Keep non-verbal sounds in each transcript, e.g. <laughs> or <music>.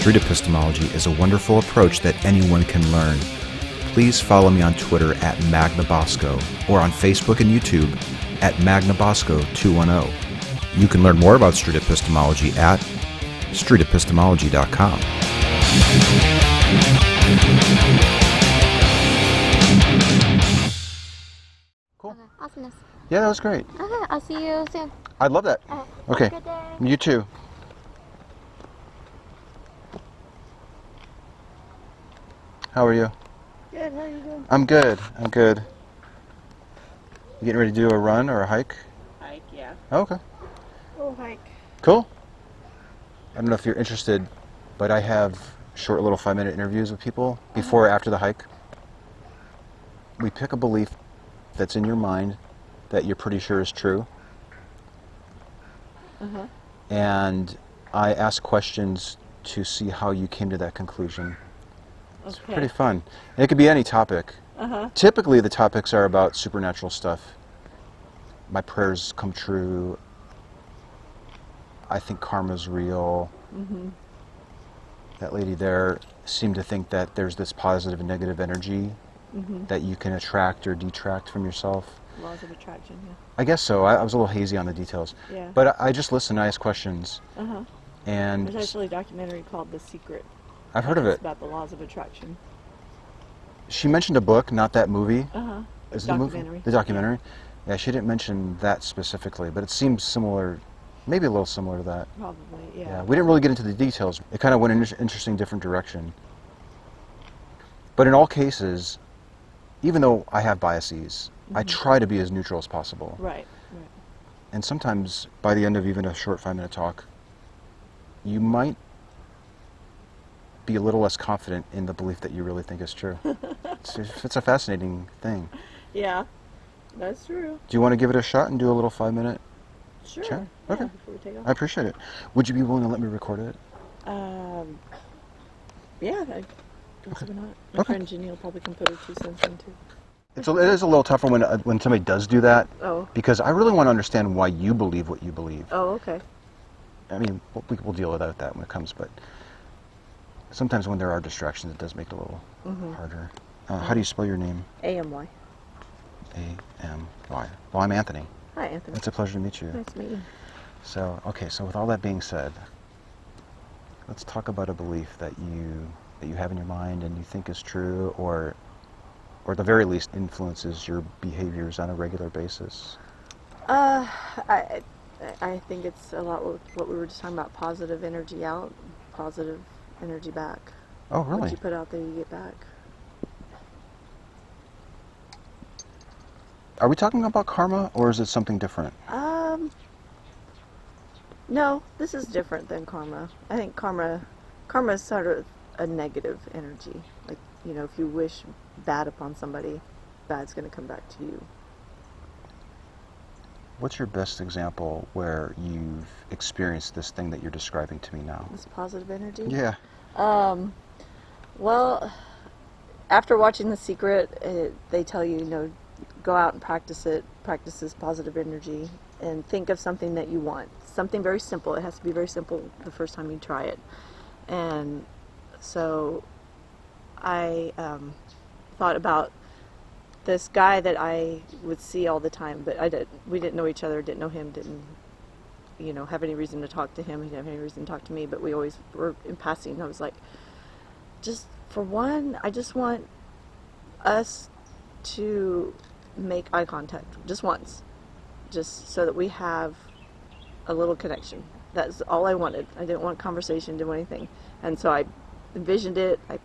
street epistemology is a wonderful approach that anyone can learn. Please follow me on Twitter at MagnaBosco or on Facebook and YouTube at MagnaBosco210. You can learn more about street epistemology at streetepistemology.com. Okay, awesomeness. Yeah, that was great. Okay, I'll see you soon. I'd love that. Okay. Okay. Have a good day. You too. How are you? Good, how are you doing? I'm good. I'm good. You getting ready to do a run or a hike? Hike, yeah. Oh, okay. Oh, hike. Cool. I don't know if you're interested, but I have short little five minute interviews with people before or after the hike. We pick a belief that's in your mind that you're pretty sure is true, Uh-huh. and I ask questions to see how you came to that conclusion. It's Okay. pretty fun. And it could be any topic. Uh-huh. Typically, the topics are about supernatural stuff. My prayers come true. I think karma's real. Mm-hmm. That lady there seemed to think that there's this positive and negative energy Mm-hmm. that you can attract or detract from yourself. Laws of attraction, I guess so. I, I was a little hazy on the details. yeah. Yeah. But I, I just listen, I ask questions, uh-huh. and There's actually a documentary called The Secret. I've heard of it. It's it. about the laws of attraction. She mentioned a book, not that movie. Uh-huh. Is the? Documentary. The documentary? Yeah, she didn't mention that specifically, but it seems similar, maybe a little similar to that. Probably, Yeah, yeah. we didn't really get into the details. It kind of went in an interesting, different direction. But in all cases, even though I have biases, I Mhm. try to be as neutral as possible. Right, right. And sometimes, by the end of even a short five minute talk, you might be a little less confident in the belief that you really think is true. <laughs> it's, it's a fascinating thing. Yeah, that's true. Do you want to give it a shot and do a little five minute? Sure. Sure. Yeah, Okay. before we take off. I appreciate it. Would you be willing to let me record it? Um, yeah, I don't see why not. My Okay. friend Jenny will probably can put her two cents in too. It's a, it is a little tougher when uh, when somebody does do that Oh, because I really want to understand why you believe what you believe. oh, okay. I mean, we'll, we'll deal with that when it comes, but sometimes when there are distractions, it does make it a little Mhm. harder. Uh, how do you spell your name? A-M-Y. A M Y. Well, I'm Anthony. Hi, Anthony. It's a pleasure to meet you. Nice to meet you. So, okay, so with all that being said, let's talk about a belief that you that you have in your mind and you think is true, or or at the very least influences your behaviors on a regular basis. Uh, I, I I think it's a lot what we were just talking about: positive energy out, positive energy back. Oh, What really? you put out there, you get back. Are we talking about karma, or is it something different? Um, no, this is different than karma. I think karma, karma is sort of a negative energy. Like you know, if you wish bad upon somebody, bad's going to come back to you. What's your best example where you've experienced this thing that you're describing to me now? This positive energy. Yeah. Um, well, after watching The Secret, it, they tell you, you know, go out and practice it, practice this positive energy, and think of something that you want. Something very simple. It has to be very simple the first time you try it. And so I um, thought about this guy that I would see all the time, but I did, we didn't know each other, didn't know him, didn't you know, have any reason to talk to him. He didn't have any reason to talk to me, but we always were in passing. I was like, just for one, I just want us to make eye contact just once, just so that we have a little connection. That's all I wanted. I didn't want conversation, didn't want anything. And so I envisioned it. I,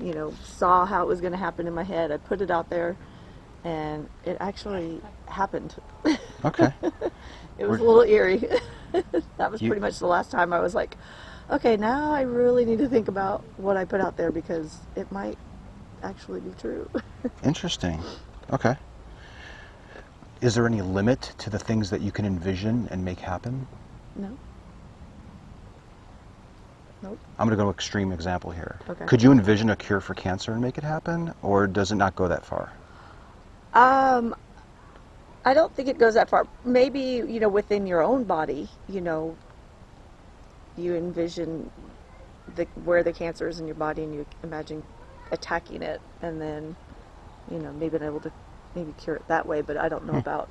you know, saw how it was going to happen in my head. I put it out there, and it actually happened. Okay. <laughs> It was Were- a little eerie. <laughs> that was You- pretty much the last time I was like, okay, now I really need to think about what I put out there because it might actually be true. <laughs> Interesting. Okay. Is there any limit to the things that you can envision and make happen? no? Nope. I'm going to go extreme example here. Okay. Could you envision a cure for cancer and make it happen, or does it not go that far? Um, I don't think it goes that far. Maybe, you know, within your own body, you know, you envision the where the cancer is in your body, and you imagine attacking it, and then you know maybe being able to maybe cure it that way. But I don't know Hmm. about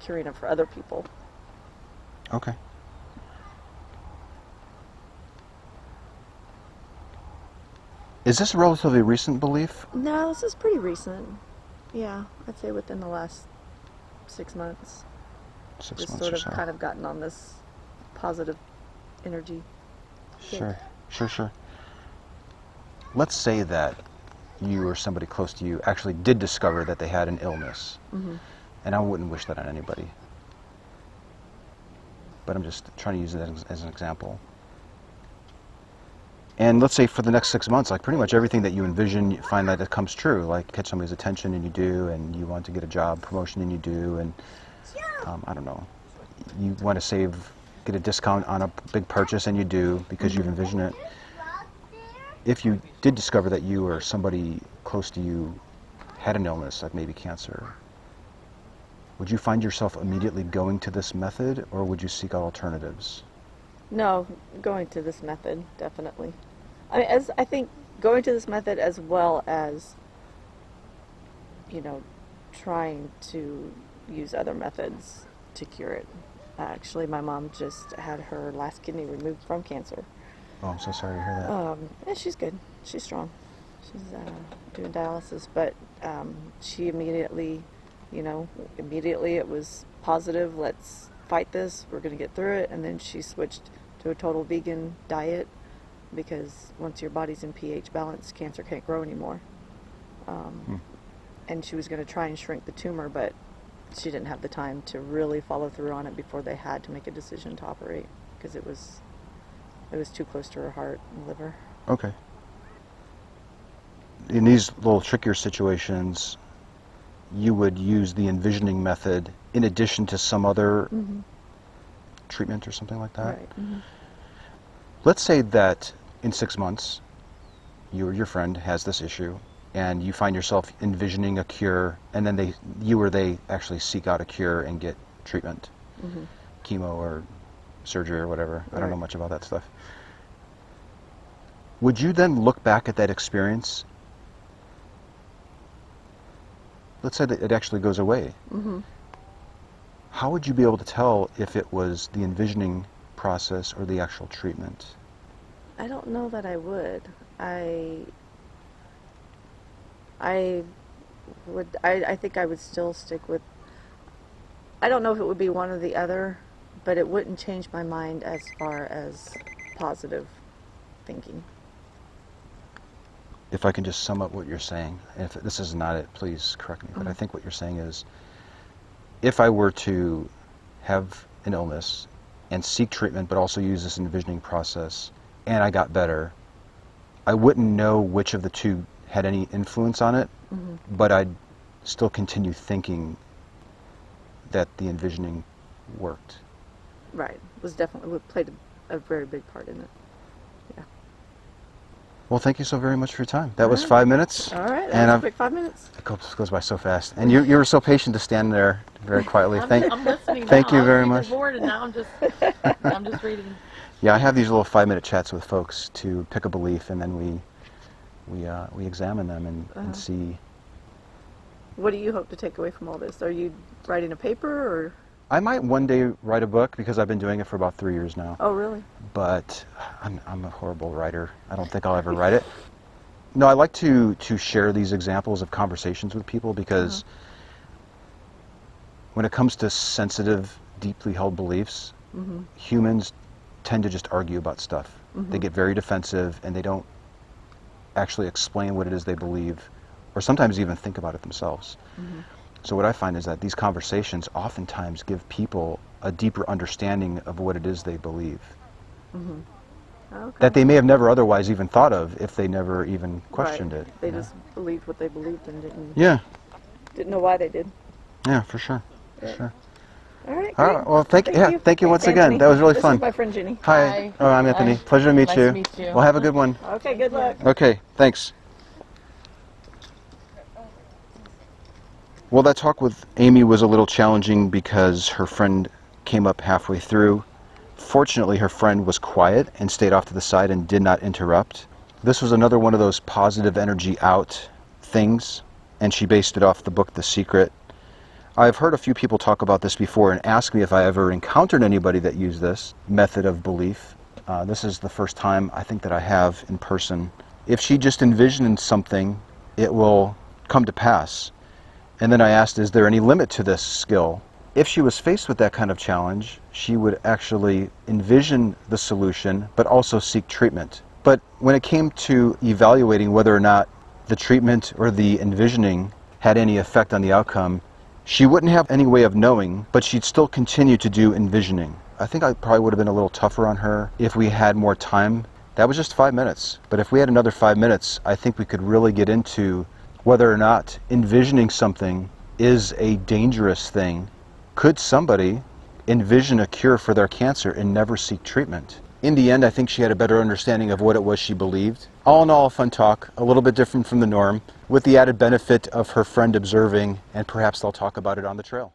curing it for other people. Okay. Is this a relatively recent belief? No, this is pretty recent. Yeah, I'd say within the last six months. Six just months sort or of so. kind of gotten on this positive energy. Sure, sure, sure. Let's say that you or somebody close to you actually did discover that they had an illness, hmm and I wouldn't wish that on anybody. But I'm just trying to use that as, as an example. And let's say for the next six months, like pretty much everything that you envision, you find that it comes true. Like catch somebody's attention and you do, and you want to get a job promotion and you do, and um, I don't know, you want to save, get a discount on a big purchase and you do because you've envisioned it. If you did discover that you or somebody close to you had an illness, like maybe cancer, would you find yourself immediately going to this method or would you seek out alternatives? No, going to this method definitely. I mean, as I think going to this method as well as you know trying to use other methods to cure it. Actually, my mom just had her last kidney removed from cancer. Oh, I'm so sorry to hear that. Um, yeah, she's good. She's strong. She's uh, doing dialysis, but um, she immediately, you know, immediately it was positive. Let's fight this. We're going to get through it. And then she switched to a total vegan diet because once your body's in pH balance, cancer can't grow anymore. Um, Hmm. And she was going to try and shrink the tumor, but she didn't have the time to really follow through on it before they had to make a decision to operate because it was it was too close to her heart and liver. Okay. In these little trickier situations, you would use the envisioning method in addition to some other Mm-hmm. treatment or something like that. Right. hmm Let's say that in six months, you or your friend has this issue, and you find yourself envisioning a cure, and then they, you or they, actually seek out a cure and get treatment, hmm chemo or surgery or whatever. I don't know much about that stuff. Would you then look back at that experience? Let's say that it actually goes away. hmm How would you be able to tell if it was the envisioning process or the actual treatment? I don't know that I would. I I would I, I think I would still stick with I don't know if it would be one or the other, but it wouldn't change my mind as far as positive thinking. if I can just sum up what you're saying, if this is not it, please correct me, but I Mhm. think what you're saying is if I were to have an illness and seek treatment, but also use this envisioning process, and I got better, I wouldn't know which of the two had any influence on it, hmm but I'd still continue thinking that the envisioning worked. Right. Was definitely played a, a very big part in it. Well, thank you so very much for your time. That was Alright. five minutes. All right. That And was a I've- quick five minutes. It goes, goes by so fast. And you, you were so patient to stand there very quietly. I'm, Thank, I'm listening thank now. you I was very reading much. the board and now I'm just, <laughs> I'm just reading. Yeah, I have these little five-minute chats with folks to pick a belief, and then we we uh, we examine them and, Uh-huh. and see. What do you hope to take away from all this? Are you writing a paper or? I might one day write a book because I've been doing it for about three years now. Oh, really? But I'm I'm a horrible writer. I don't think I'll ever write it. No, I like to to share these examples of conversations with people because when it comes to sensitive, deeply held beliefs, Mm-hmm. humans tend to just argue about stuff. They Mhm. get very defensive and they don't actually explain what it is they believe or sometimes even think about it themselves. So what I find is that these conversations oftentimes give people a deeper understanding of what it is they believe Mm-hmm. Okay. that they may have never otherwise even thought of if they never even questioned Right. it. They you know? just believed what they believed and didn't Yeah, didn't know why they did. yeah, for sure. For Yeah. sure. All right. All great. right, well, thank- yeah, thank you once Thanks, again. That was really this fun. Is my friend Jenny. Hi. Hi. Oh, I'm Anthony. Hi. Pleasure to meet Nice you. to meet you. Well, have a good one. Okay. Good luck. Okay, thanks. Well, that talk with Amy was a little challenging because her friend came up halfway through. Fortunately, her friend was quiet and stayed off to the side and did not interrupt. This was another one of those positive energy out things, and she based it off the book The Secret. I've heard a few people talk about this before and ask me if I ever encountered anybody that used this method of belief. Uh, this is the first time I think that I have in person. If she just envisioned something, it will come to pass. And then I asked, is there any limit to this skill? If she was faced with that kind of challenge, she would actually envision the solution, but also seek treatment. But when it came to evaluating whether or not the treatment or the envisioning had any effect on the outcome, she wouldn't have any way of knowing, but she'd still continue to do envisioning. I think I probably would have been a little tougher on her if we had more time. That was just five minutes. But if we had another five minutes, I think we could really get into whether or not envisioning something is a dangerous thing. Could somebody envision a cure for their cancer and never seek treatment? In the end, I think she had a better understanding of what it was she believed. All in all, a fun talk, a little bit different from the norm, with the added benefit of her friend observing, and perhaps they'll talk about it on the trail.